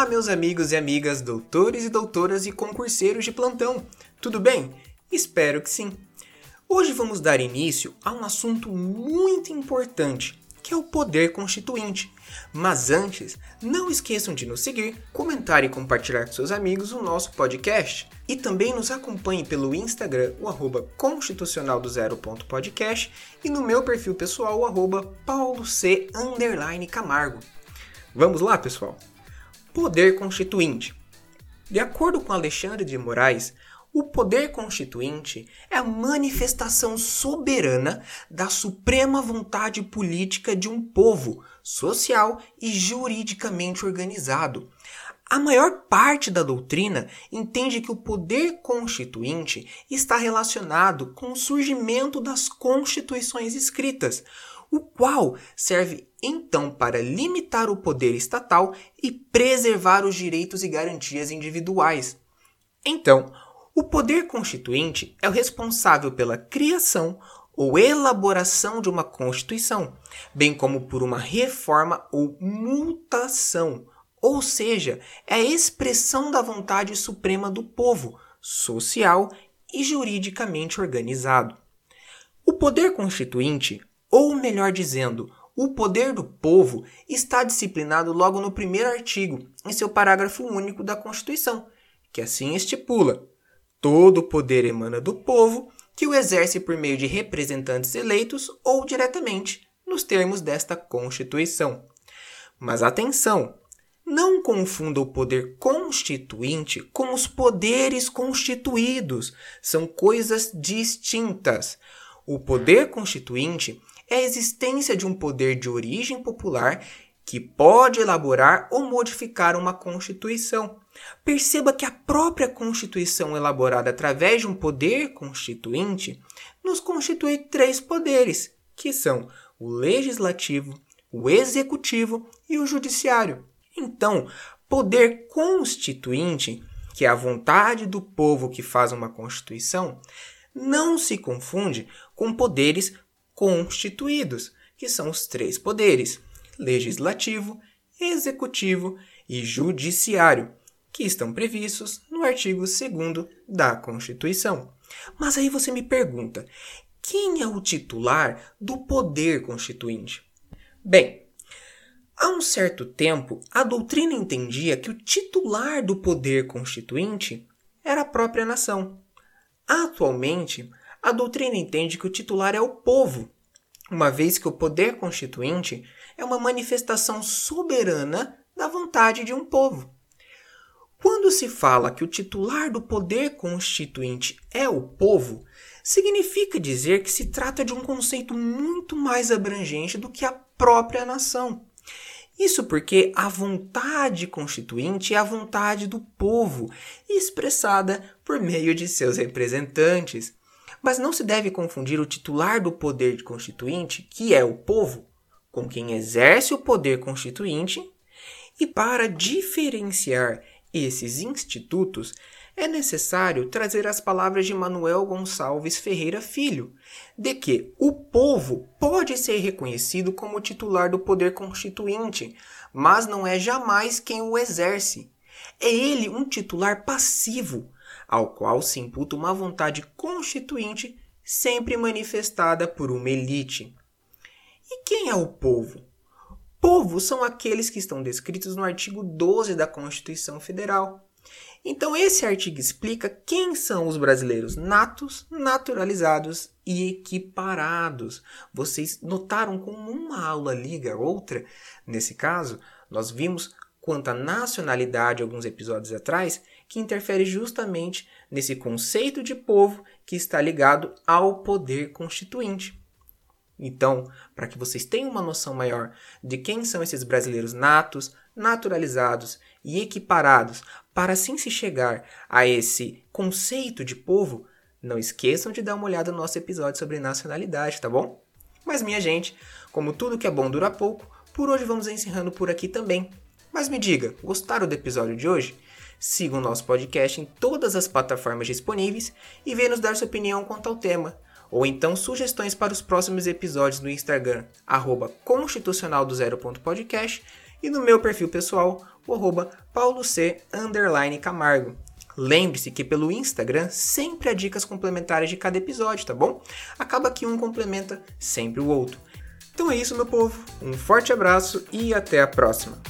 Olá, meus amigos e amigas, doutores e doutoras e concurseiros de plantão. Tudo bem? Espero que sim. Hoje vamos dar início a um assunto muito importante, que é o poder constituinte. Mas antes, não esqueçam de nos seguir, comentar e compartilhar com seus amigos o nosso podcast. E também nos acompanhe pelo Instagram, o e no meu perfil pessoal, o arroba pauloc Camargo. Vamos lá, pessoal? Poder Constituinte. De acordo com Alexandre de Moraes, o poder constituinte é a manifestação soberana da suprema vontade política de um povo, social e juridicamente organizado. A maior parte da doutrina entende que o poder constituinte está relacionado com o surgimento das constituições escritas, o qual serve então para limitar o poder estatal e preservar os direitos e garantias individuais. Então, o poder constituinte é o responsável pela criação ou elaboração de uma Constituição, bem como por uma reforma ou mutação, ou seja, é a expressão da vontade suprema do povo, social e juridicamente organizado. O poder constituinte ou melhor dizendo, o poder do povo está disciplinado logo no primeiro artigo, em seu parágrafo único da Constituição, que assim estipula: todo o poder emana do povo, que o exerce por meio de representantes eleitos ou diretamente, nos termos desta Constituição. Mas atenção! Não confunda o poder constituinte com os poderes constituídos. São coisas distintas. O poder constituinte é a existência de um poder de origem popular que pode elaborar ou modificar uma Constituição. Perceba que a própria Constituição, elaborada através de um poder constituinte, nos constitui três poderes, que são o legislativo, o executivo e o judiciário. Então, poder constituinte, que é a vontade do povo que faz uma Constituição, não se confunde com poderes constituídos, que são os três poderes: legislativo, executivo e judiciário, que estão previstos no artigo 2 da Constituição. Mas aí você me pergunta: quem é o titular do poder constituinte? Bem, há um certo tempo a doutrina entendia que o titular do poder constituinte era a própria nação. Atualmente, a doutrina entende que o titular é o povo, uma vez que o poder constituinte é uma manifestação soberana da vontade de um povo. Quando se fala que o titular do poder constituinte é o povo, significa dizer que se trata de um conceito muito mais abrangente do que a própria nação. Isso porque a vontade constituinte é a vontade do povo, expressada por meio de seus representantes. Mas não se deve confundir o titular do poder constituinte, que é o povo, com quem exerce o poder constituinte, e para diferenciar esses institutos, é necessário trazer as palavras de Manuel Gonçalves Ferreira Filho, de que o povo pode ser reconhecido como titular do poder constituinte, mas não é jamais quem o exerce. É ele um titular passivo, ao qual se imputa uma vontade constituinte sempre manifestada por uma elite. E quem é o povo? Povo são aqueles que estão descritos no artigo 12 da Constituição Federal. Então, esse artigo explica quem são os brasileiros natos, naturalizados e equiparados. Vocês notaram como uma aula liga a outra? Nesse caso, nós vimos quanto à nacionalidade alguns episódios atrás que interfere justamente nesse conceito de povo que está ligado ao poder constituinte. Então, para que vocês tenham uma noção maior de quem são esses brasileiros natos, naturalizados e equiparados, para assim se chegar a esse conceito de povo, não esqueçam de dar uma olhada no nosso episódio sobre nacionalidade, tá bom? Mas minha gente, como tudo que é bom dura pouco, por hoje vamos encerrando por aqui também. Mas me diga, gostaram do episódio de hoje? Siga o nosso podcast em todas as plataformas disponíveis e venha nos dar sua opinião quanto ao tema, ou então sugestões para os próximos episódios no Instagram, arroba constitucional do zero.podcast e no meu perfil pessoal, o arroba. Lembre-se que pelo Instagram sempre há dicas complementares de cada episódio, tá bom? Acaba que um complementa sempre o outro. Então é isso, meu povo. Um forte abraço e até a próxima.